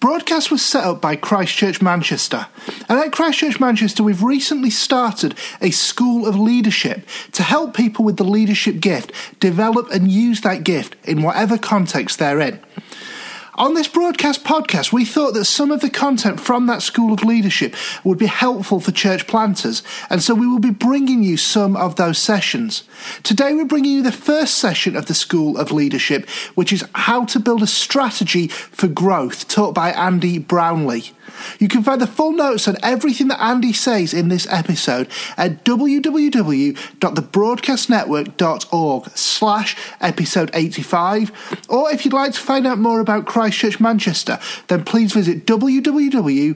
Broadcast was set up by Christchurch Manchester, and at Christchurch Manchester, we've recently started a school of leadership to help people with the leadership gift develop and use that gift in whatever context they're in. On this broadcast podcast, we thought that some of the content from that School of Leadership would be helpful for church planters, and so we will be bringing you some of those sessions. Today, we're bringing you the first session of the School of Leadership, which is how to build a strategy for growth, taught by Andy Brownlee. You can find the full notes on everything that Andy says in this episode at www.thebroadcastnetwork.org slash episode 85. Or if you'd like to find out more about Christchurch Manchester, then please visit www.ccm.org.uk.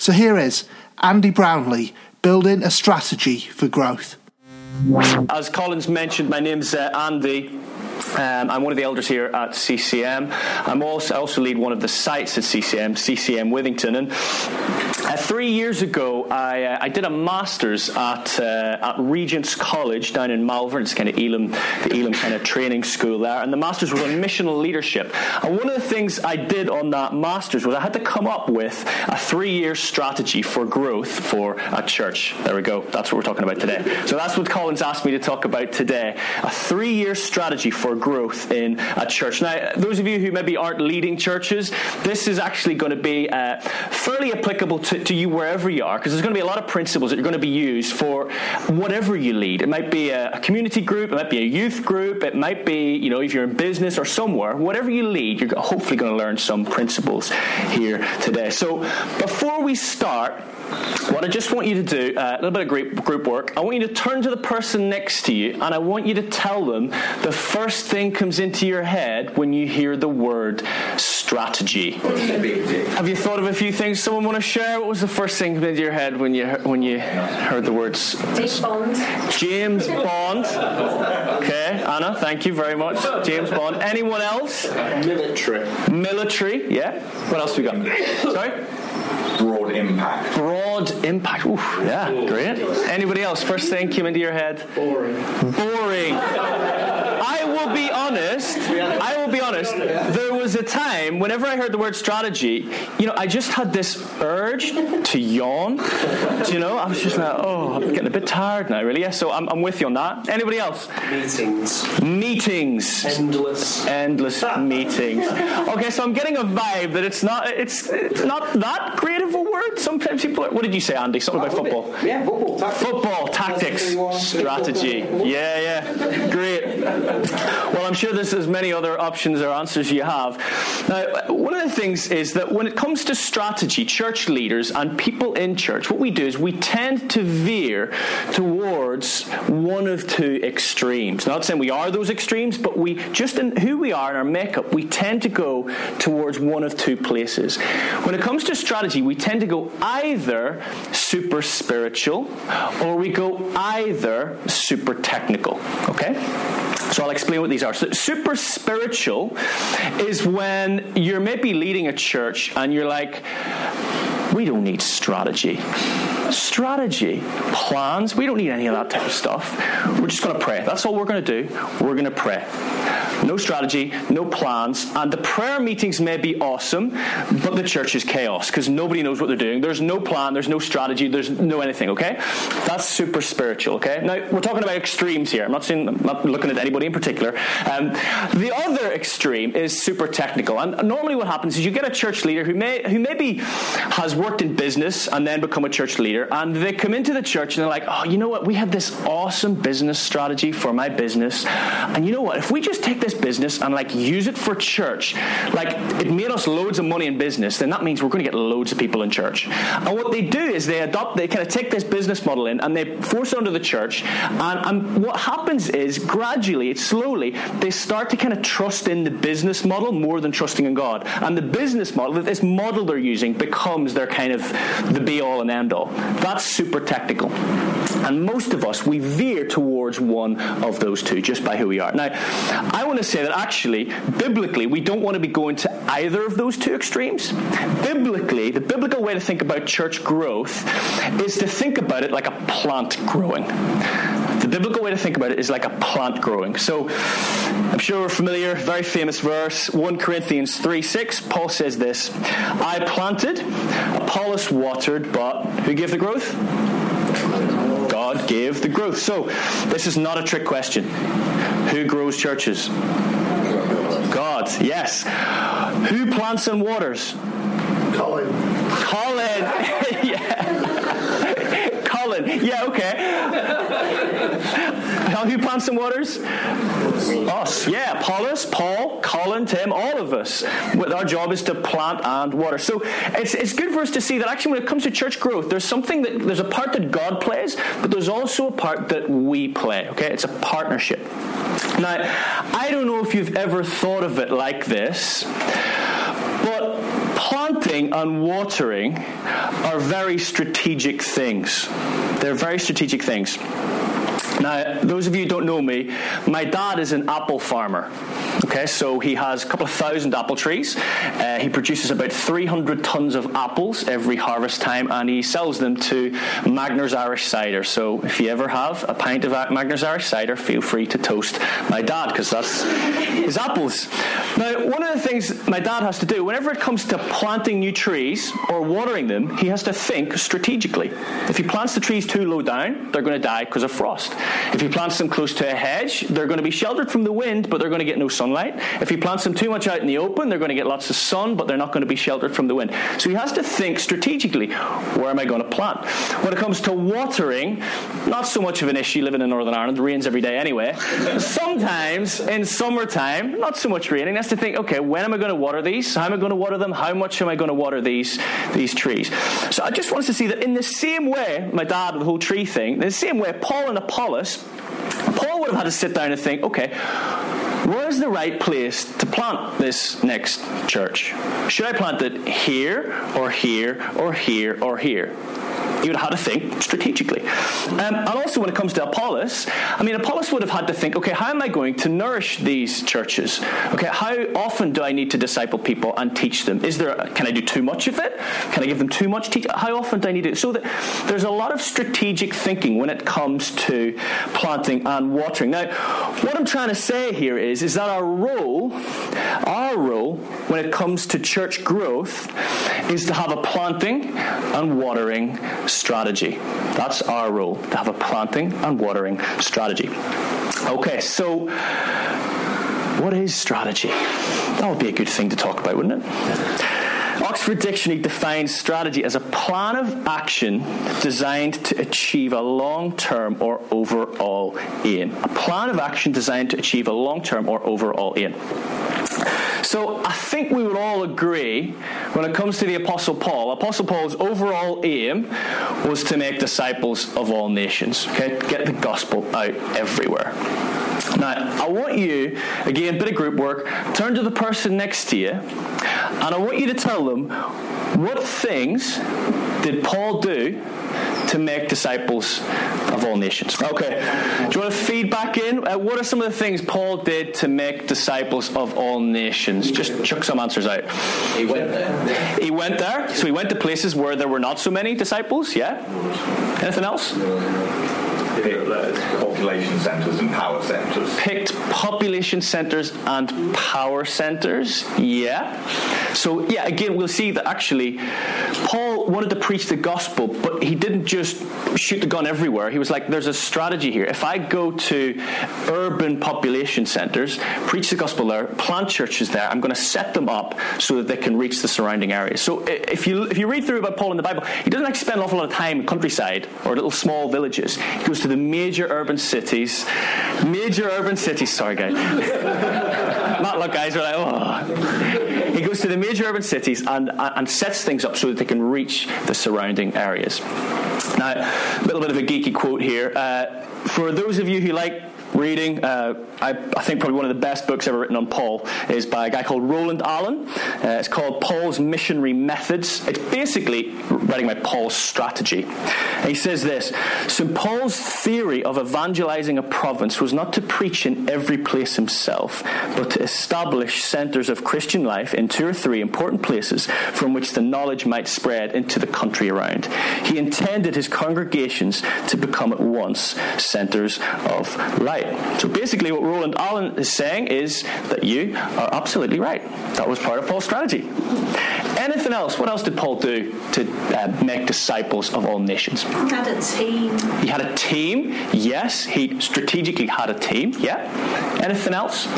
So here is Andy Brownlee, Building a Strategy for Growth. As Colin's mentioned, my name's uh, Andy. Um, I'm one of the elders here at CCM. I'm also I also lead one of the sites at CCM, CCM Withington. And uh, three years ago, I, uh, I did a master's at uh, at Regent's College down in Malvern. It's kind of Elim, the Elim kind of training school there. And the master's was on missional leadership. And one of the things I did on that master's was I had to come up with a three-year strategy for growth for a church. There we go. That's what we're talking about today. So that's what Colin's asked me to talk about today: a three-year strategy for growth in a church. Now, those of you who maybe aren't leading churches, this is actually going to be uh, fairly applicable to, to, you wherever you are, because there's going to be a lot of principles that are going to be used for whatever you lead. It might be a community group, it might be a youth group, it might be, you know, if you're in business or somewhere, whatever you lead, you're hopefully going to learn some principles here today. So, before we start, what I just want you to do, uh, a little bit of group, group work, I want you to turn to the person next to you and I want you to tell them the first thing comes into your head when you hear the word strategy. Have you thought of a few things someone want to share? What was the first thing into your head when you when you heard the words? James Bond. James Bond. Okay, Anna, thank you very much. James Bond. Anyone else? Military. Military. Yeah. What else we got? Sorry. Broad impact. Broad impact. Ooh, yeah, great. Anybody else? First thing came into your head? Boring. Boring. I will be honest. I will be honest. There was a time whenever I heard the word strategy, you know, I just had this urge to yawn. Do you know? I was just like, oh, I'm getting a bit tired now, really. Yeah, so I'm, I'm with you on that. Anybody else? Meetings. Meetings. Endless. Endless meetings. Okay, so I'm getting a vibe that it's not it's, it's not that creative a word. Sometimes people are, what did you say, Andy? Something about football. Yeah, football. Tactics. Football, tactics, strategy. Yeah, yeah. Great. Well, I'm sure there's as many other options or answers you have. Now, one of the things is that when it comes to strategy, church leaders and people in church, what we do is we tend to veer towards one of two extremes. Not saying we are those extremes, but we just in who we are in our makeup, we tend to go towards one of two places. When it comes to strategy, we tend to go either super spiritual or we go either super technical. Okay? So I'll explain what these are. So super spiritual is when you're maybe leading a church and you're like, we don't need strategy. Strategy, plans, we don't need any of that type of stuff. We're just going to pray. That's all we're going to do. We're going to pray. No strategy, no plans, and the prayer meetings may be awesome, but the church is chaos because nobody knows what they're doing. There's no plan, there's no strategy, there's no anything, okay? That's super spiritual, okay? Now, we're talking about extremes here. I'm not I'm not looking at anybody in particular. Um, the other extreme is super technical, and normally what happens is you get a church leader who may who maybe has worked in business and then become a church leader, and they come into the church and they're like, oh, you know what? We have this awesome business strategy for my business, and you know what? If we just take this business and like use it for church, like it made us loads of money in business, then that means we're going to get loads of people in church. And what they do is they adopt, they kind of take this business model in and they force it onto the church, and, and what happens is gradually, slowly, they start to kind of trust in the business model more than trusting in God, and the business model, this model they're using, becomes their kind of the be all and end all. That's super technical. And most of us, we veer towards one of those two just by who we are. Now, I want to say that actually, biblically, we don't want to be going to either of those two extremes. Biblically, the biblical way to think about church growth is to think about it like a plant growing. The biblical way to think about it is like a plant growing. So, I'm sure we're familiar, very famous verse, 1 Corinthians 3 6. Paul says this I planted, Apollos watered, but who gave the growth? God gave the growth. So, this is not a trick question. Who grows churches? God, yes. Who plants and waters? Colin. Colin. yeah. Colin. Yeah, okay. Now, who plants and waters? Us. Yeah, Paulus, Paul, Colin, Tim, all of us. Our job is to plant and water. So it's, it's good for us to see that actually when it comes to church growth, there's something that there's a part that God plays, but there's also a part that we play. Okay, it's a partnership. Now, I don't know if you've ever thought of it like this, but planting and watering are very strategic things. They're very strategic things. Now, those of you who don't know me, my dad is an apple farmer. Okay, so he has a couple of thousand apple trees. Uh, he produces about 300 tons of apples every harvest time, and he sells them to Magners Irish Cider. So if you ever have a pint of Magners Irish Cider, feel free to toast my dad, because that's his apples. Now, one of the things my dad has to do, whenever it comes to planting new trees or watering them, he has to think strategically. If he plants the trees too low down, they're going to die because of frost. If he plants them close to a hedge, they're going to be sheltered from the wind, but they're going to get no sunlight. If he plants them too much out in the open, they're going to get lots of sun, but they're not going to be sheltered from the wind. So he has to think strategically where am I going to plant? When it comes to watering, not so much of an issue living in Northern Ireland. It rains every day anyway. Sometimes in summertime, not so much raining. That's to think, okay, when am I going to water these? How am I going to water them? How much am I going to water these, these trees? So I just want to see that in the same way, my dad, the whole tree thing, in the same way, Paul and Apollos, Paul would have had to sit down and think, okay, where's the right place to plant this next church? Should I plant it here, or here, or here, or here? Would have had to think strategically. Um, and also, when it comes to Apollos, I mean, Apollos would have had to think, okay, how am I going to nourish these churches? Okay, how often do I need to disciple people and teach them? Is there, can I do too much of it? Can I give them too much teach? How often do I need it? So that there's a lot of strategic thinking when it comes to planting and watering. Now, what I'm trying to say here is, is that our role, our role when it comes to church growth, is to have a planting and watering strategy. That's our role, to have a planting and watering strategy. Okay, so what is strategy? That would be a good thing to talk about, wouldn't it? Oxford Dictionary defines strategy as a plan of action designed to achieve a long term or overall aim. A plan of action designed to achieve a long term or overall aim. So I think we would all agree when it comes to the Apostle Paul, Apostle Paul's overall aim was to make disciples of all nations. Okay, get the gospel out everywhere. Now, I want you, again, bit of group work, turn to the person next to you, and I want you to tell them what things did Paul do to make disciples of all nations. Okay. Do you want to feed back in? Uh, what are some of the things Paul did to make disciples of all nations? Just chuck some answers out. He went there. He went there. So he went to places where there were not so many disciples. Yeah. Anything else? population centres and power centres. Picked population centres and power centres, yeah. So, yeah, again, we'll see that actually Paul wanted to preach the gospel, but he didn't just shoot the gun everywhere. He was like, there's a strategy here. If I go to urban population centres, preach the gospel there, plant churches there, I'm going to set them up so that they can reach the surrounding areas. So, if you, if you read through about Paul in the Bible, he doesn't actually spend an awful lot of time in countryside or little small villages. He goes to the major urban cities. Major urban cities, sorry, guys. Not like guys are like, oh. He goes to the major urban cities and, and sets things up so that they can reach the surrounding areas. Now, a little bit of a geeky quote here. Uh, for those of you who like reading. Uh, I, I, think probably one of the best books ever written on Paul is by a guy called Roland Allen. Uh, it's called Paul's Missionary Methods. It's basically writing about Paul's strategy. And he says this St. Paul's theory of evangelizing a province was not to preach in every place himself, but to establish centers of Christian life in two or three important places from which the knowledge might spread into the country around. He intended his congregations to become at once centers of life right. So basically, what Roland Allen is saying is that you are absolutely right. That was part of Paul's strategy. Anything else? What else did Paul do to uh, make disciples of all nations? He had a team. He had a team, yes. He strategically had a team, yeah. Anything else?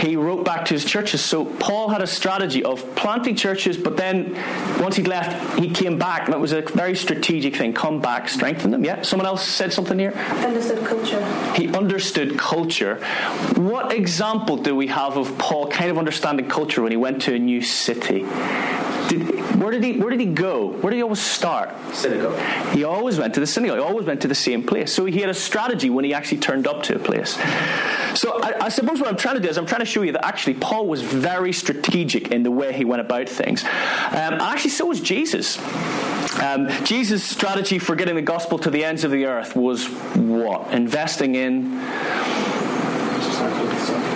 He wrote back to his churches. So Paul had a strategy of planting churches, but then once he'd left, he came back. That was a very strategic thing. Come back, strengthen them. Yeah. Someone else said something here. Understood culture. He understood culture. What example do we have of Paul kind of understanding culture when he went to a new city? Did, where did he Where did he go? Where did he always start? Synagogue. He always went to the synagogue. He always went to the same place. So he had a strategy when he actually turned up to a place. So I, I, suppose what I'm trying to do is I'm trying to show you that actually Paul was very strategic in the way he went about things. Um, actually, so was Jesus. Um, Jesus' strategy for getting the gospel to the ends of the earth was what? Investing in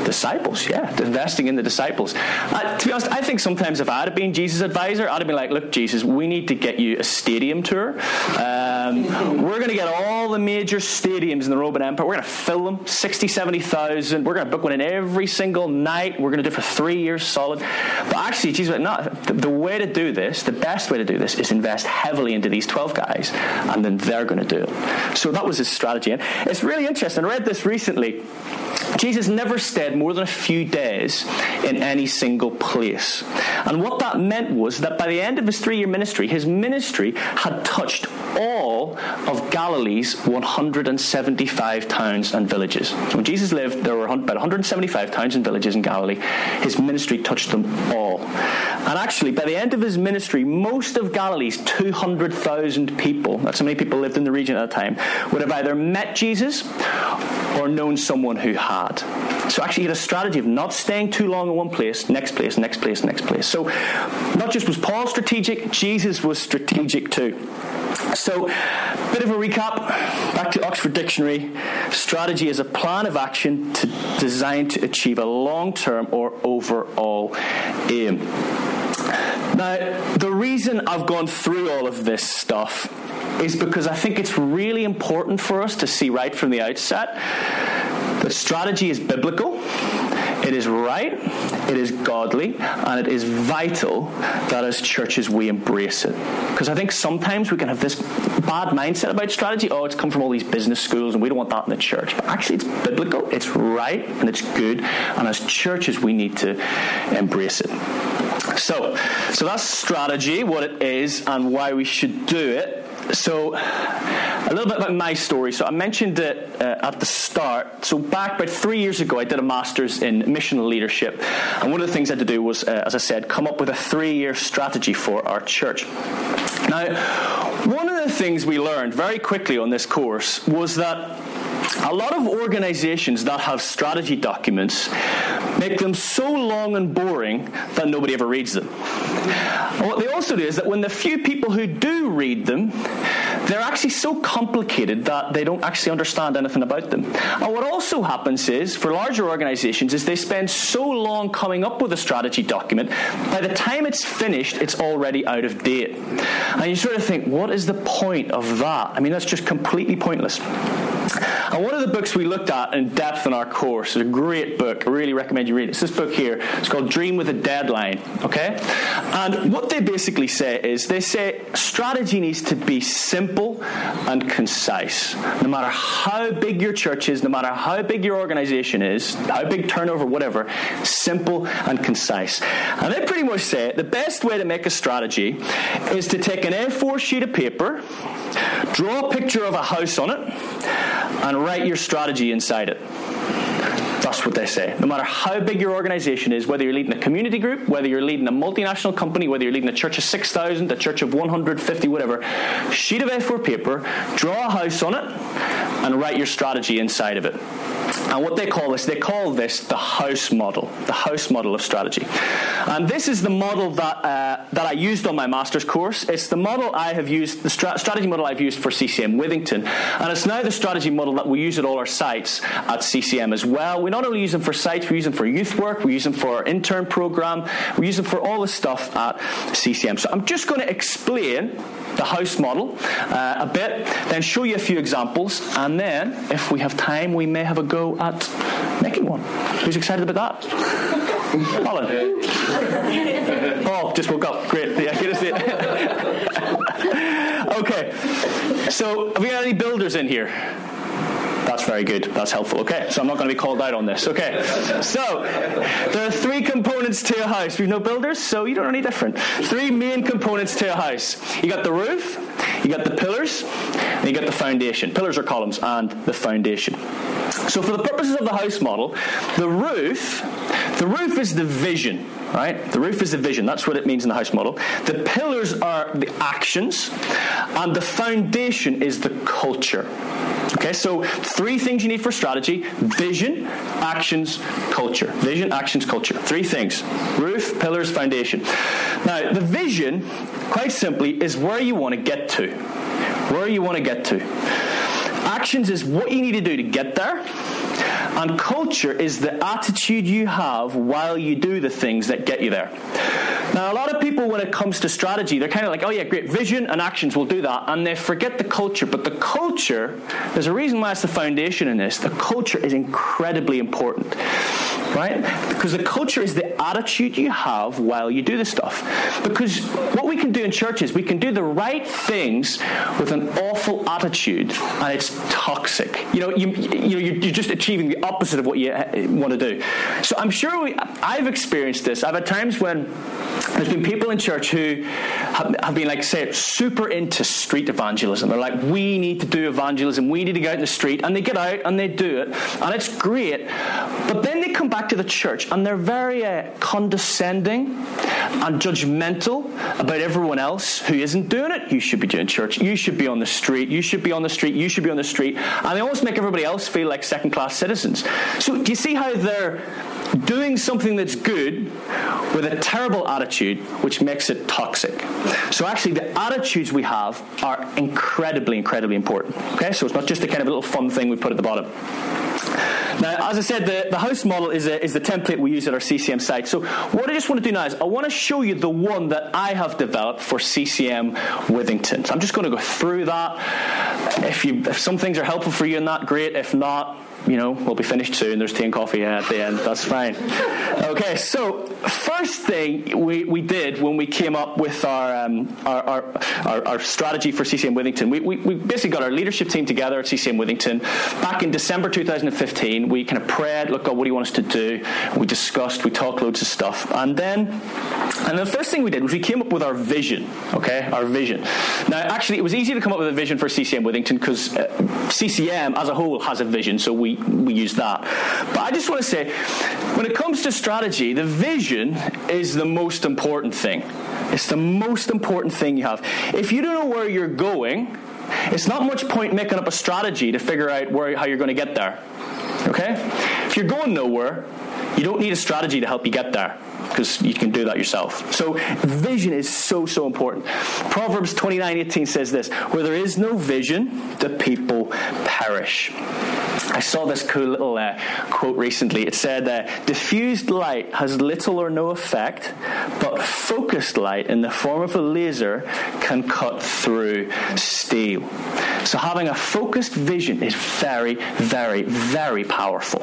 disciples, yeah, investing in the disciples. Uh, to be honest, I think sometimes if I'd have been Jesus' advisor, I'd have been like, look, Jesus, we need to get you a stadium tour. Um, we're going to get all the major stadiums in the Roman Empire. We're going to fill them, 60, 70,000. We're going to book one in every single night. We're going to do it for three years solid. But actually, Jesus went, no, the, the way to do this, the best way to do this is invest heavily into these 12 guys, and then they're going to do it. So that was his strategy. And it's really interesting. I read this recently. Jesus never stayed more than a few days in any single place. And what that meant was that by the end of his three year ministry, his ministry had touched all of Galilee's 175 towns and villages. So when Jesus lived, there were about 175 towns and villages in Galilee. His ministry touched them all. And actually, by the end of his ministry, most of Galilee's 200,000 people, that's how many people lived in the region at the time, would have either met Jesus or known someone who had. So actually, he had a strategy of not staying too long in one place, next place, next place, next place. So not just was Paul strategic, Jesus was strategic too. So, bit of a recap. Back to Oxford Dictionary. Strategy is a plan of action to, designed to achieve a long-term or overall aim. Now, the reason I've gone through all of this stuff is because I think it's really important for us to see right from the outset that strategy is biblical, it is right, it is godly, and it is vital that as churches we embrace it. Because I think sometimes we can have this bad mindset about strategy. Oh, it's come from all these business schools, and we don't want that in the church. But actually, it's biblical, it's right, and it's good. And as churches, we need to embrace it. So, so that's strategy, what it is, and why we should do it. So, a little bit about my story. So, I mentioned it uh, at the start. So, back about three years ago, I did a master's in missional leadership. And one of the things I had to do was, uh, as I said, come up with a three year strategy for our church. Now, one of the things we learned very quickly on this course was that a lot of organizations that have strategy documents make them so long and boring that nobody ever reads them. And what they also do is that when the few people who do read them, they're actually so complicated that they don't actually understand anything about them. And what also happens is, for larger organizations, is they spend so long coming up with a strategy document, by the time it's finished, it's already out of date. And you sort of think, what is the point of that? I mean, that's just completely pointless. And one of the books we looked at in depth in our course is a great book. I really recommend you read it. It's this book here. It's called Dream with a Deadline. Okay? And what they basically say is they say strategy needs to be simple and concise. No matter how big your church is, no matter how big your organization is, how big turnover, whatever, simple and concise. And they pretty much say the best way to make a strategy is to take an A4 sheet of paper, draw a picture of a house on it, and write your strategy inside it. That's what they say. No matter how big your organization is, whether you're leading a community group, whether you're leading a multinational company, whether you're leading a church of 6,000, a church of 150, whatever, sheet of A4 paper, draw a house on it, and write your strategy inside of it. And what they call this, they call this the house model, the house model of strategy. And this is the model that, uh, that I used on my master's course. It's the model I have used, the stra- strategy model I've used for CCM Withington. And it's now the strategy model that we use at all our sites at CCM as well. We not only use them for sites, we use them for youth work, we use them for our intern program, we use them for all the stuff at CCM. So I'm just going to explain the house model uh, a bit, then show you a few examples, and then, if we have time, we may have a go at making one. Who's excited about that? Colin? Oh, just woke up. Great. Yeah, good to see it. okay. So, have we got any builders in here? That's very good. That's helpful. Okay, so I'm not going to be called out on this. Okay, so there are three components to a house. We've no builders, so you don't know any different. Three main components to a house. You got the roof, you got the pillars, and you got the foundation. Pillars are columns, and the foundation. So for the purposes of the house model, the roof, the roof is the vision right? The roof is the vision. That's what it means in the house model. The pillars are the actions, and the foundation is the culture. Okay, so three things you need for strategy vision, actions, culture. Vision, actions, culture. Three things roof, pillars, foundation. Now, the vision, quite simply, is where you want to get to. Where you want to get to. Actions is what you need to do to get there. And culture is the attitude you have while you do the things that get you there. Now, a lot of people, when it comes to strategy, they're kind of like, oh, yeah, great, vision and actions will do that. And they forget the culture. But the culture, there's a reason why it's the foundation in this. The culture is incredibly important right? Because the culture is the attitude you have while you do the stuff. Because what we can do in churches, we can do the right things with an awful attitude, and it's toxic. You know, you, you know, you're just achieving the opposite of what you uh, want to do. So I'm sure we, I've experienced this. I've had times when there's been people in church who have been like say super into street evangelism they're like we need to do evangelism we need to go out in the street and they get out and they do it and it's great but then they come back to the church and they're very uh, condescending and judgmental about everyone else who isn't doing it. You should be doing church. You should be on the street. You should be on the street. You should be on the street. And they almost make everybody else feel like second class citizens. So do you see how they're doing something that's good with a terrible attitude, which makes it toxic. So, actually, the attitudes we have are incredibly, incredibly important. Okay, so it's not just a kind of little fun thing we put at the bottom. Now, as I said, the, the house model is, a, is the template we use at our CCM site. So, what I just want to do now is I want to show you the one that I have developed for CCM Withington. So, I'm just going to go through that. If, you, if some things are helpful for you in that, great. If not, you know, we'll be finished soon. There's tea and coffee at the end. That's fine. Okay, so first thing we, we did when we came up with our, um, our, our, our, our, strategy for CCM Withington, we, we, we, basically got our leadership team together at CCM Withington. Back in December 2015, we kind of prayed, look, God, what do you want us to do? We discussed, we talked loads of stuff. And then, and the first thing we did was we came up with our vision, okay, our vision. Now, actually, it was easy to come up with a vision for CCM Withington because uh, CCM as a whole has a vision, so we, we use that. But I just want to say, when it comes to strategy, the vision is the most important thing. It's the most important thing you have. If you don't know where you're going, it's not much point making up a strategy to figure out where, how you're going to get there. Okay? If you're going nowhere, You don't need a strategy to help you get there because you can do that yourself. So vision is so so important. Proverbs 29:18 says this, where there is no vision, the people perish. I saw this cool little uh, quote recently. It said, uh, Diffused light has little or no effect, but focused light in the form of a laser can cut through steel. So, having a focused vision is very, very, very powerful.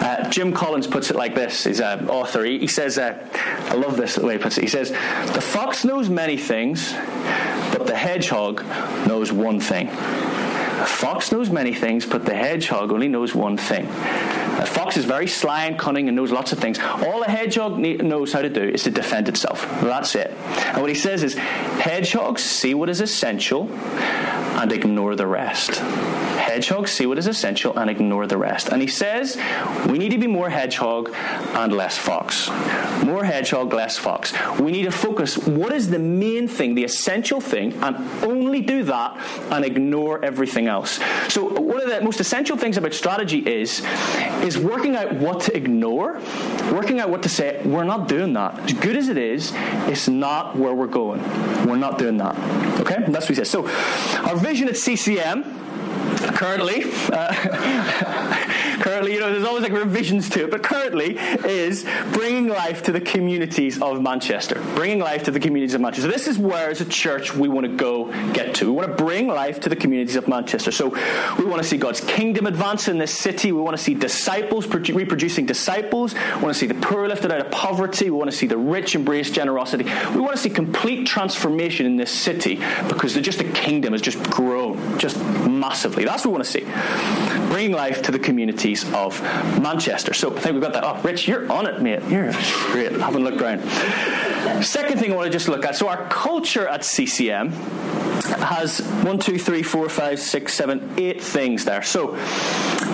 Uh, Jim Collins puts it like this. He's an author. He, he says, uh, I love this way he puts it. He says, The fox knows many things, but the hedgehog knows one thing. A fox knows many things, but the hedgehog only knows one thing. A fox is very sly and cunning and knows lots of things. All a hedgehog knows how to do is to defend itself. That's it. And what he says is hedgehogs see what is essential and ignore the rest hedgehogs see what is essential and ignore the rest. And he says we need to be more hedgehog and less fox. More hedgehog, less fox. We need to focus what is the main thing, the essential thing, and only do that and ignore everything else. So one of the most essential things about strategy is is working out what to ignore, working out what to say, we're not doing that. As good as it is, it's not where we're going. We're not doing that. Okay? That's what he says. So our vision at CCM currently, uh, currently, you know, there's always like revisions to it, but currently is bringing life to the communities of Manchester. Bringing life to the communities of Manchester. So this is where, as a church, we want to go get to. We want to bring life to the communities of Manchester. So we want to see God's kingdom advance in this city. We want to see disciples reproducing disciples. We want to see the poor lifted out of poverty. We want to see the rich embrace generosity. We want to see complete transformation in this city because just the kingdom has just grown, just massively. That's what we want to see. Bringing life to the communities of Manchester. So I think we've got that. Oh, Rich, you're on it, mate. You're great. Haven't looked around. Second thing I want to just look at. So our culture at CCM has one, two, three, four, five, six, seven, eight things there. So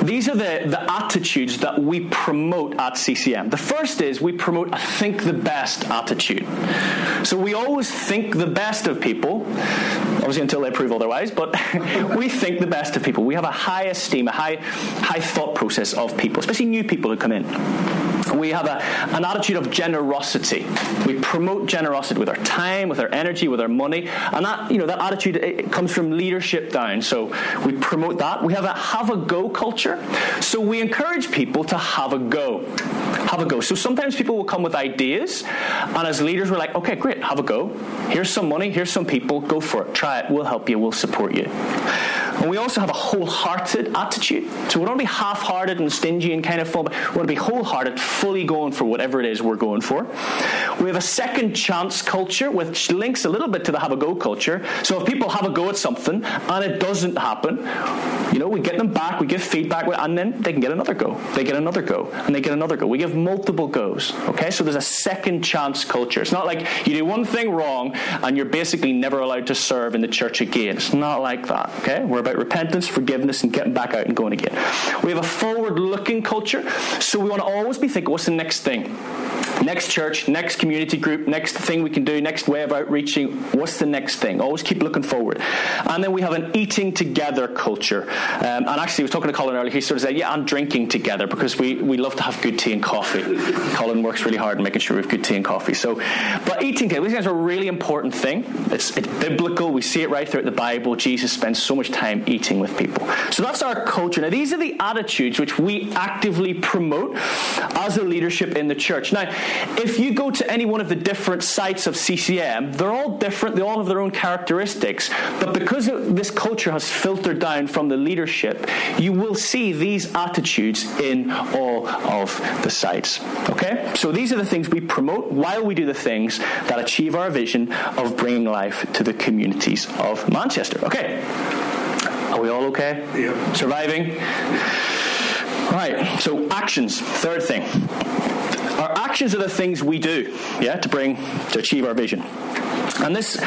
these are the, the attitudes that we promote at CCM. The first is we promote a think the best attitude. So we always think the best of people, obviously until they prove otherwise, but we think the best of people. We have a high esteem, a high, high thought process of people, especially new people who come in we have a, an attitude of generosity. We promote generosity with our time, with our energy, with our money, and that you know that attitude it comes from leadership down. So we promote that. We have a have a go culture. So we encourage people to have a go, have a go. So sometimes people will come with ideas, and as leaders, we're like, okay, great, have a go. Here's some money. Here's some people. Go for it. Try it. We'll help you. We'll support you. And we also have a wholehearted attitude. So we don't want to be half-hearted and stingy and kind of full, but we want to be wholehearted, fully going for whatever it is we're going for. We have a second chance culture, which links a little bit to the have a go culture. So if people have a go at something and it doesn't happen, you know, we get them back, we give feedback, and then they can get another go. They get another go, and they get another go. We give multiple goes. Okay, so there's a second chance culture. It's not like you do one thing wrong and you're basically never allowed to serve in the church again. It's not like that. Okay, we're about repentance, forgiveness, and getting back out and going again. We have a forward looking culture, so we want to always be thinking, what's the next thing? Next church, next community group, next thing we can do, next way of outreaching. What's the next thing? Always keep looking forward. And then we have an eating together culture. Um, and actually, I was talking to Colin earlier. He sort of said, Yeah, and drinking together because we, we love to have good tea and coffee. Colin works really hard in making sure we have good tea and coffee. So, but eating together, are a really important thing. It's, it's biblical. We see it right throughout the Bible. Jesus spends so much time eating with people. So that's our culture. Now, these are the attitudes which we actively promote as a leadership in the church. Now, if you go to any one of the different sites of CCM, they're all different, they all have their own characteristics. But because this culture has filtered down from the leadership, you will see these attitudes in all of the sites. Okay? So these are the things we promote while we do the things that achieve our vision of bringing life to the communities of Manchester. Okay. Are we all okay? Yeah. Surviving? Right, so actions, third thing. Our actions are the things we do, yeah, to bring to achieve our vision. And this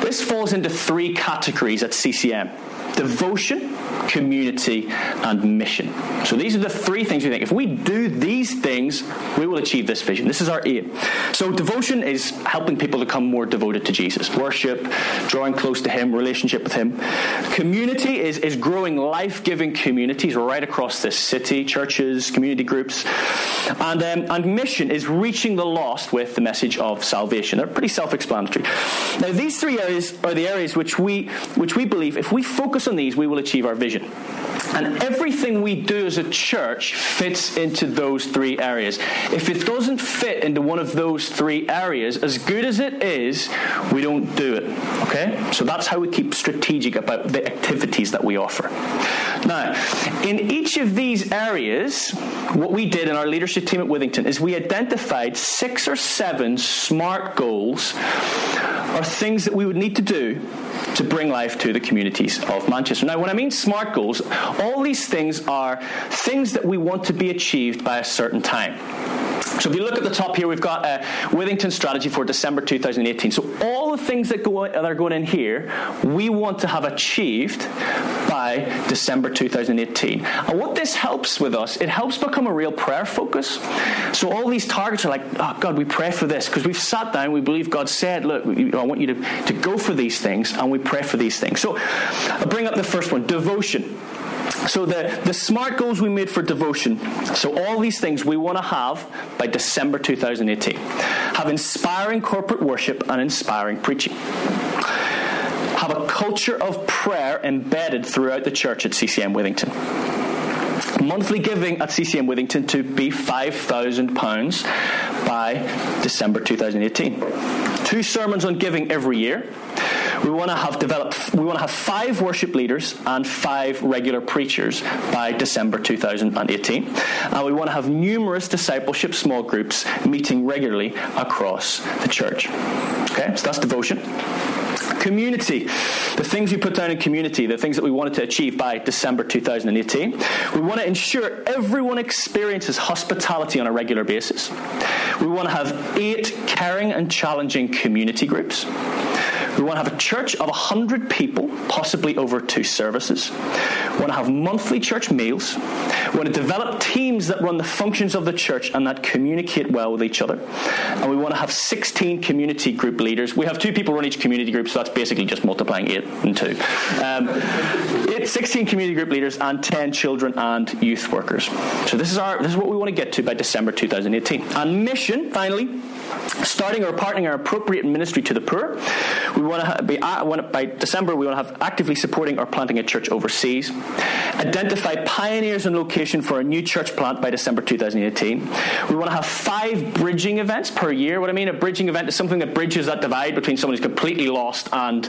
this falls into three categories at CCM. Devotion, community, and mission. So these are the three things we think. If we do these things, we will achieve this vision. This is our aim. So devotion is helping people become more devoted to Jesus. Worship, drawing close to Him, relationship with Him. Community is, is growing life giving communities right across this city, churches, community groups. And, um, and mission is reaching the lost with the message of salvation. They're pretty self explanatory. Now, these three areas are the areas which we, which we believe if we focus on these, we will achieve our vision. And everything we do as a church fits into those three areas. If it doesn't fit into one of those three areas, as good as it is, we don't do it. Okay? So that's how we keep strategic about the activities that we offer. Now, in each of these areas, what we did in our leadership team at Withington is we identified six or seven SMART goals or things that we would need to do to bring life to the communities of Manchester. Now, when I mean SMART goals, all these things are things that we want to be achieved by a certain time. So if you look at the top here, we've got a Withington strategy for December 2018. So all the things that, go, that are going in here, we want to have achieved by December 2018. And what this helps with us, it helps become a real prayer focus. So all these targets are like, oh God, we pray for this because we've sat down, we believe God said, look, I want you to, to go for these things, and we pray for these things. So I'll bring up the first one devotion. So the, the SMART goals we made for devotion, so all these things we want to have by December 2018. Have inspiring corporate worship and inspiring preaching. Have a culture of prayer embedded throughout the church at CCM Withington. Monthly giving at CCM Withington to be £5,000 by December 2018. Two sermons on giving every year we want to have developed, we want to have five worship leaders and five regular preachers by December 2018. And we want to have numerous discipleship small groups meeting regularly across the church. Okay, so that's devotion community. The things we put down in community, the things that we wanted to achieve by December 2018. We want to ensure everyone experiences hospitality on a regular basis. We want to have eight caring and challenging community groups. We want to have a church of 100 people, possibly over two services. We want to have monthly church meals. We want to develop teams that run the functions of the church and that communicate well with each other. And we want to have 16 community group leaders. We have two people run each community group, so that's basically just multiplying 8 and 2. Um, eight, 16 community group leaders and 10 children and youth workers. So this is, our, this is what we want to get to by December 2018. And mission, finally, starting or partnering our appropriate ministry to the poor. We want to be uh, by December. We want to have actively supporting or planting a church overseas. Identify pioneers and location for a new church plant by December 2018. We want to have five bridging events per year. What I mean, a bridging event is something that bridges that divide between someone who's completely lost and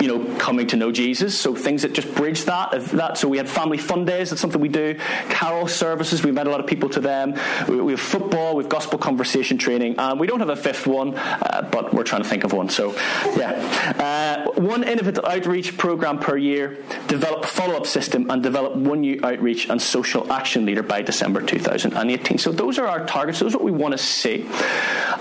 you know coming to know Jesus. So things that just bridge that. That so we had family fun days. That's something we do. Carol services. We met a lot of people to them. We have football. We have gospel conversation training. And we don't have a fifth one, uh, but we're trying to think of one. So, yeah. Uh, one innovative outreach program per year, develop a follow up system, and develop one new outreach and social action leader by December 2018. So, those are our targets. Those are what we want to see.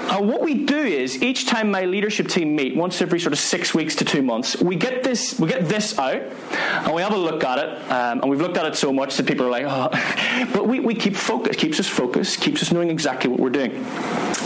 And what we do is each time my leadership team meet, once every sort of six weeks to two months, we get this we get this out and we have a look at it. Um, and we've looked at it so much that people are like, oh, but we, we keep focus, keeps us focused, keeps us knowing exactly what we're doing.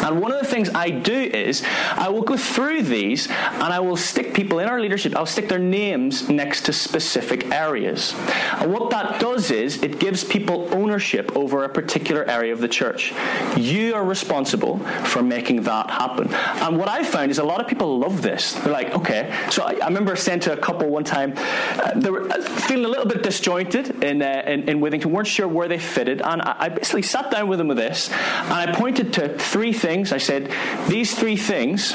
And one of the things I do is I will go through these and I will stick people in our leadership, I'll stick their names next to specific areas. And what that does is it gives people ownership over a particular area of the church. You are responsible for making that happen. And what I found is a lot of people love this. They're like, okay. So I, I remember saying to a couple one time, uh, they were uh, feeling a little bit disjointed in, uh, in, in Withington, weren't sure where they fitted. And I, I basically sat down with them with this and I pointed to three things. I said, these three things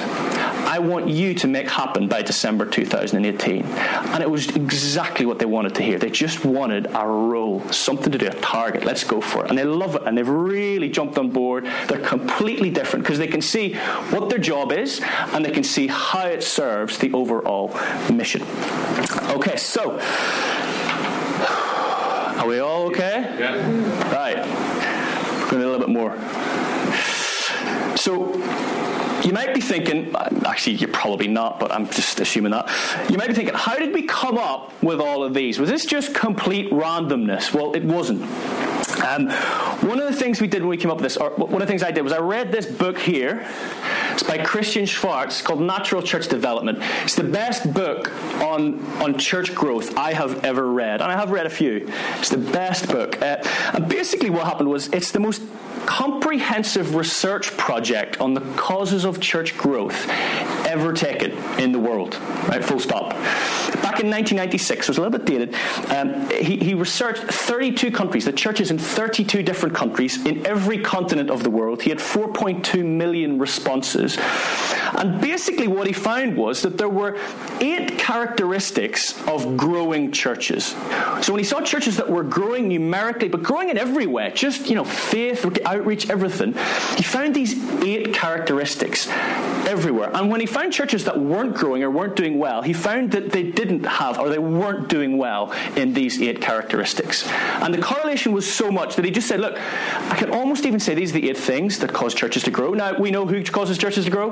I want you to make happen by December 2018. And it was exactly what they wanted to hear. They just wanted a role, something to do, a target. Let's go for it. And they love it. And they've really jumped on board. They're completely different because they can see what their job is and they can see how it serves the overall mission. Okay, so are we all okay? Yeah. Right. We're going to a little bit more. So you might be thinking, actually, you're probably not, but I'm just assuming that. You might be thinking, how did we come up with all of these? Was this just complete randomness? Well, it wasn't. Um, one of the things we did when we came up with this, or one of the things I did was I read this book here. It's by Christian Schwarz called Natural Church Development. It's the best book on, on church growth I have ever read, and I have read a few. It's the best book. Uh, and basically, what happened was it's the most comprehensive research project on the causes of church growth ever taken in the world. Right, full stop. Back in 1996, so it's a little bit dated, um, he, he researched 32 countries, the churches in 32 different countries in every continent of the world. He had 4.2 million responses. And basically, what he found was that there were eight characteristics of growing churches. So when he saw churches that were growing numerically, but growing in every way, just, you know, faith, outreach, everything, he found these eight characteristics everywhere. And when he found churches that weren't growing or weren't doing well, he found that they didn't have or they weren't doing well in these eight characteristics. And the correlation was so much that he just said, look, I can almost even say these are the eight things that cause churches to grow. Now, we know who causes churches to grow?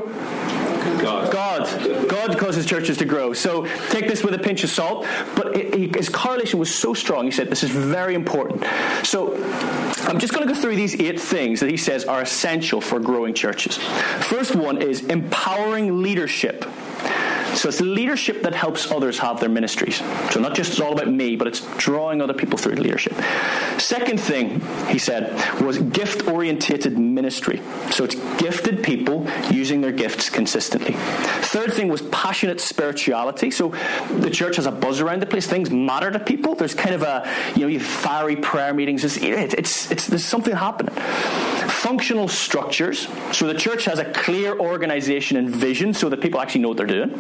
God. God. God causes churches to grow. So take this with a pinch of salt. But it, it, his correlation was so strong, he said, this is very important. So I'm just going to go through these eight things that he says are essential for growing churches. First one is empowering leadership. So it's leadership that helps others have their ministries. So not just it's all about me, but it's drawing other people through leadership. Second thing he said was gift orientated ministry. So it's gifted people using their gifts consistently. Third thing was passionate spirituality. So the church has a buzz around the place. Things matter to people. There's kind of a you know you fiery prayer meetings. It's, it's, it's there's something happening. Functional structures. So the church has a clear organization and vision, so that people actually know what they're doing.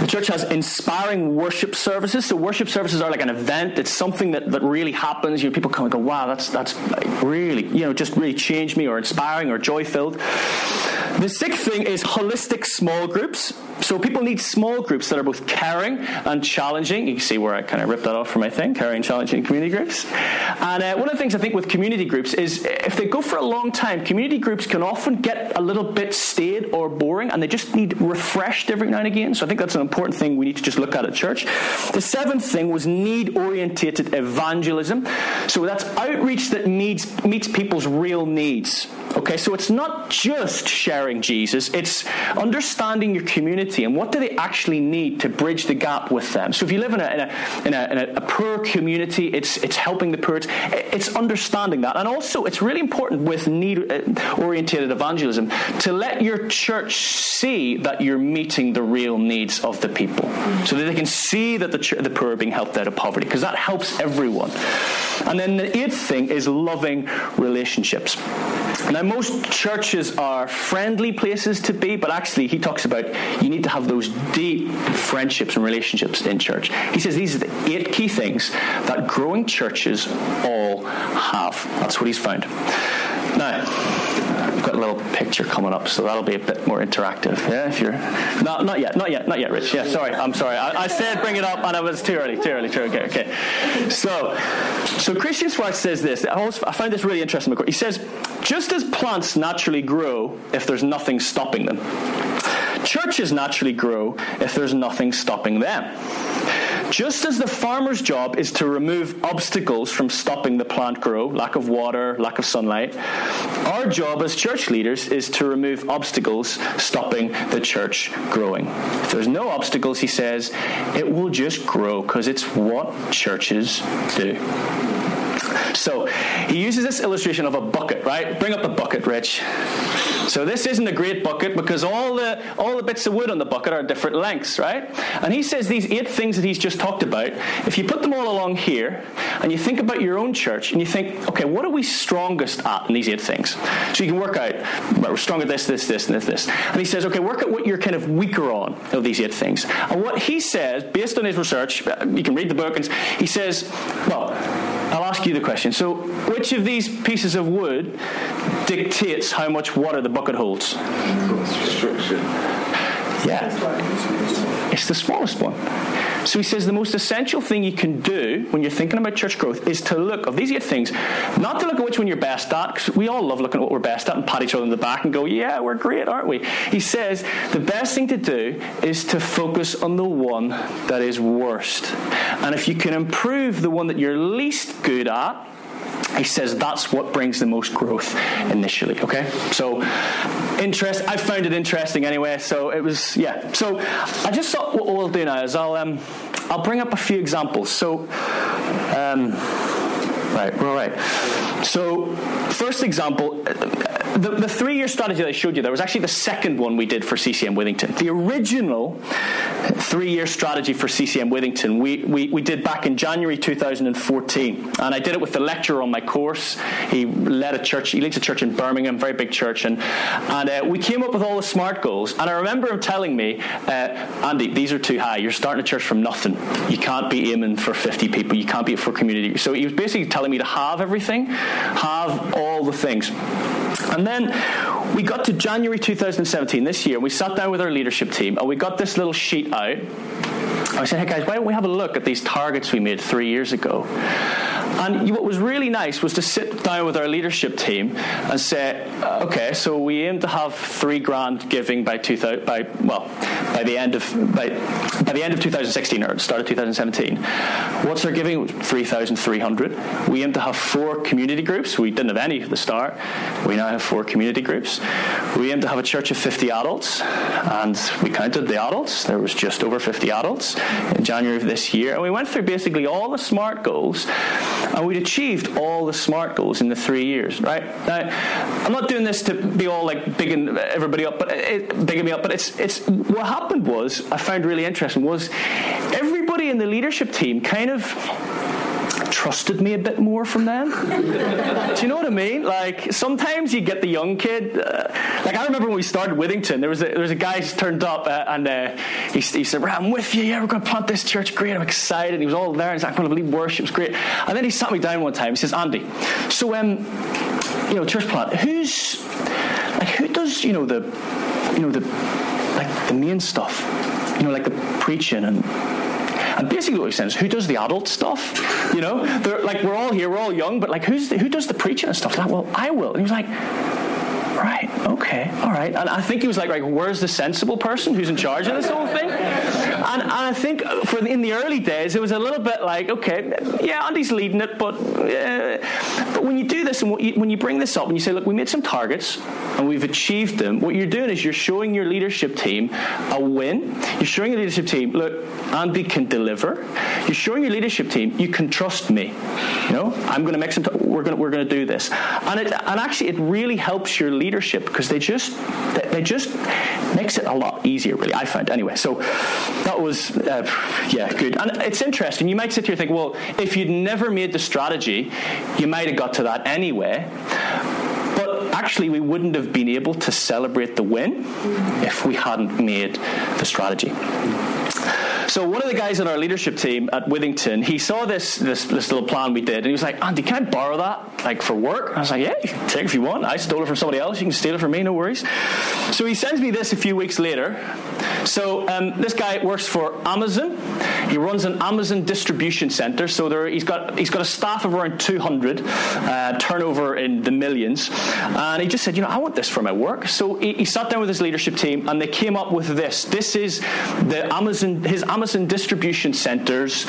The church has inspiring worship services. So worship services are like an event. It's something that, that really happens. You know, people come and go, wow, that's that's really, you know, just really changed me or inspiring or joy filled. The sixth thing is holistic small groups. So people need small groups that are both caring and challenging. You can see where I kind of ripped that off from my thing, caring, and challenging community groups. And uh, one of the things I think with community groups is if they go for a long time, community groups can often get a little bit staid or boring, and they just need refreshed every now and again. So I think that's an important thing we need to just look at at church. The seventh thing was need orientated evangelism. So that's outreach that meets, meets people's real needs. Okay, so it's not just sharing Jesus, it's understanding your community and what do they actually need to bridge the gap with them. So if you live in a, in a, in a, in a poor community, it's, it's helping the poor, it's, it's understanding that. And also, it's really important with need oriented evangelism to let your church see that you're meeting the real needs of the people so that they can see that the, the poor are being helped out of poverty because that helps everyone. And then the eighth thing is loving relationships. Now, most churches are friendly places to be, but actually, he talks about you need to have those deep friendships and relationships in church. He says these are the eight key things that growing churches all have. That's what he's found. Now, I've got a little picture coming up, so that'll be a bit more interactive. Yeah, if you're not not yet, not yet, not yet, Rich. Yeah, sorry, I'm sorry. I, I said bring it up, and it was too early, too early, too early. Okay, okay. So, so Christian Schwarz says this. I, always, I find this really interesting. He says, just as plants naturally grow if there's nothing stopping them, churches naturally grow if there's nothing stopping them. Just as the farmer's job is to remove obstacles from stopping the plant grow, lack of water, lack of sunlight, our job as church leaders is to remove obstacles stopping the church growing. If there's no obstacles, he says, it will just grow because it's what churches do. So he uses this illustration of a bucket, right? Bring up the bucket, Rich. So this isn't a great bucket because all the all the bits of wood on the bucket are different lengths, right? And he says these eight things that he's just talked about, if you put them all along here and you think about your own church and you think, okay, what are we strongest at in these eight things? So you can work out, well, we're strong at this, this, this, and this, this. And he says, okay, work out what you're kind of weaker on of these eight things. And what he says, based on his research, uh, you can read the book, and he says, well, I'll ask you the question. So, which of these pieces of wood dictates how much water the bucket holds? Restriction. Yeah. The smallest one. So he says the most essential thing you can do when you're thinking about church growth is to look of these eight things, not to look at which one you're best at, because we all love looking at what we're best at and pat each other in the back and go, yeah, we're great, aren't we? He says the best thing to do is to focus on the one that is worst. And if you can improve the one that you're least good at, he says that's what brings the most growth initially okay? So interest i found it interesting anyway so it was yeah. So i just thought what we'll do now is i'll um, i'll bring up a few examples. So um, right we're all right so first example the, the three year strategy that I showed you, there was actually the second one we did for CCM Withington. The original three year strategy for CCM Withington we, we, we did back in January 2014. And I did it with the lecturer on my course. He led a church, he leads a church in Birmingham, very big church. And, and uh, we came up with all the SMART goals. And I remember him telling me, uh, Andy, these are too high. You're starting a church from nothing. You can't be aiming for 50 people. You can't be for community. So he was basically telling me to have everything, have all the things. And then we got to January 2017, this year, and we sat down with our leadership team and we got this little sheet out. I said, hey guys, why don't we have a look at these targets we made three years ago? And what was really nice was to sit down with our leadership team and say, uh, okay, so we aim to have three grand giving by 2000, by well, by the end of by, by the end of 2016 or start of 2017. What's our giving? 3,300. We aim to have four community groups. We didn't have any at the start. We now have four community groups. We aim to have a church of 50 adults, and we counted the adults. There was just over 50 adults in January of this year, and we went through basically all the SMART goals and we'd achieved all the SMART goals in the three years, right? Now, I'm not doing this to be all like bigging everybody up, but it, bigging me up. But it's it's what happened was I found really interesting was everybody in the leadership team kind of trusted me a bit more from them. Do you know what I mean? Like sometimes you get the young kid. Uh, like I remember when we started Withington, there was a, there was a guy who turned up uh, and uh, he, he said, "I'm with you. Yeah, we're going to plant this church. Great. I'm excited." And he was all there. And he's like, "I'm going to lead worship. It's great." And then he sat me down one time. He says, "Andy, so um, you know, church plant. Who's like who does you know the you know the like the main stuff? You know, like the preaching and." And basically, what he says, who does the adult stuff? You know, they're like we're all here, we're all young, but like who's the, who does the preaching and stuff? Like, well, I will. And he was like, right, okay, all right. And I think he was like, right, where's the sensible person who's in charge of this whole thing? And, and I think for in the early days, it was a little bit like, okay, yeah, Andy's leading it, but uh, but when you do this and you, when you bring this up and you say, look, we made some targets and we've achieved them, what you're doing is you're showing your leadership team a win. You're showing your leadership team, look, Andy can deliver. You're showing your leadership team, you can trust me. You know, I'm going to make some. T- we're going we're going to do this, and it and actually it really helps your leadership because they just they just makes it a lot easier. Really, I find anyway. So that was uh, yeah good, and it's interesting. You might sit here and think, well, if you'd never made the strategy, you might have got to that anyway But actually we wouldn't have been able to celebrate the win if we hadn't made the strategy. So one of the guys on our leadership team at Withington, he saw this, this, this little plan we did, and he was like, "Andy, can I borrow that, like for work?" I was like, "Yeah, take it if you want. I stole it from somebody else. You can steal it from me, no worries." So he sends me this a few weeks later. So um, this guy works for Amazon. He runs an Amazon distribution center. So there, he's got he's got a staff of around 200, uh, turnover in the millions, and he just said, "You know, I want this for my work." So he, he sat down with his leadership team, and they came up with this. This is the Amazon his Amazon Amazon distribution centers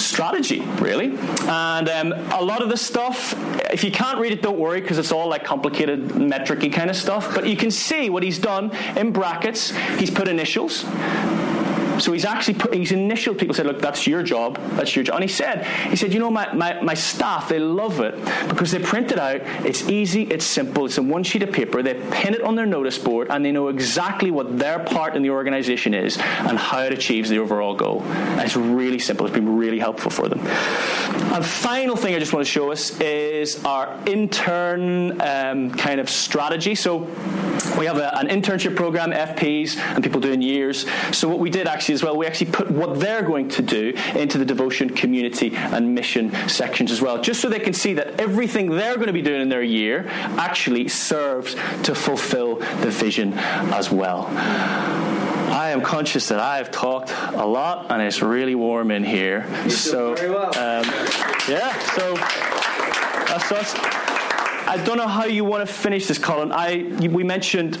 strategy, really. And um, a lot of the stuff, if you can't read it, don't worry, because it's all like complicated, metric kind of stuff. But you can see what he's done in brackets. He's put initials. So he's actually put, his initial people said, look, that's your job, that's your job. And he said, he said, you know, my, my, my staff, they love it because they print it out, it's easy, it's simple, it's in one sheet of paper, they pin it on their notice board, and they know exactly what their part in the organization is and how it achieves the overall goal. And it's really simple, it's been really helpful for them. And final thing I just want to show us is our intern um, kind of strategy. So we have a, an internship program, FPs, and people doing years. So what we did actually as well, we actually put what they're going to do into the devotion, community, and mission sections as well, just so they can see that everything they're going to be doing in their year actually serves to fulfill the vision as well. I am conscious that I've talked a lot and it's really warm in here. So, well. Um, yeah, so that's us. I don't know how you want to finish this, Colin. I we mentioned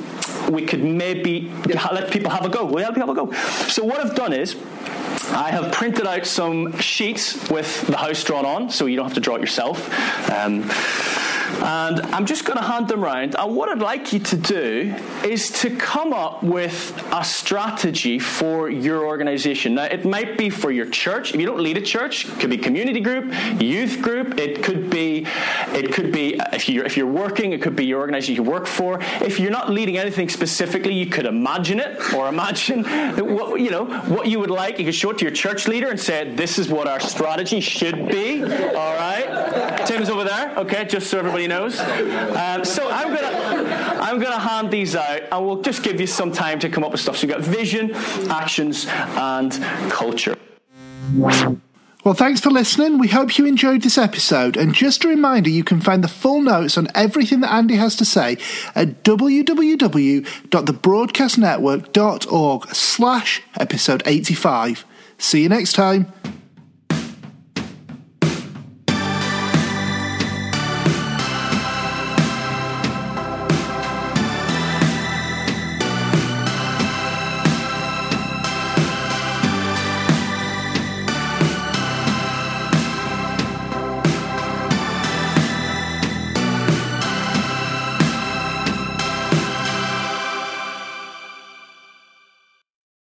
we could maybe let people have a go. We'll people have a go. So what I've done is I have printed out some sheets with the house drawn on, so you don't have to draw it yourself. Um, and I'm just going to hand them around. And what I'd like you to do is to come up with a strategy for your organization. Now, it might be for your church. If you don't lead a church, it could be community group, youth group. It could be, it could be uh, if you're if you're working, it could be your organization you work for. If you're not leading anything specifically, you could imagine it or imagine what you know what you would like. You could show it to your church leader and say, "This is what our strategy should be." All right, Tim's over there. Okay, just so everybody knows. Um, so I'm gonna I'm gonna hand these out, and we'll just give you some time to come up with stuff. So you've got vision, actions, and culture. Well, thanks for listening. We hope you enjoyed this episode. And just a reminder, you can find the full notes on everything that Andy has to say at www.thebroadcastnetwork.org slash episode 85. See you next time.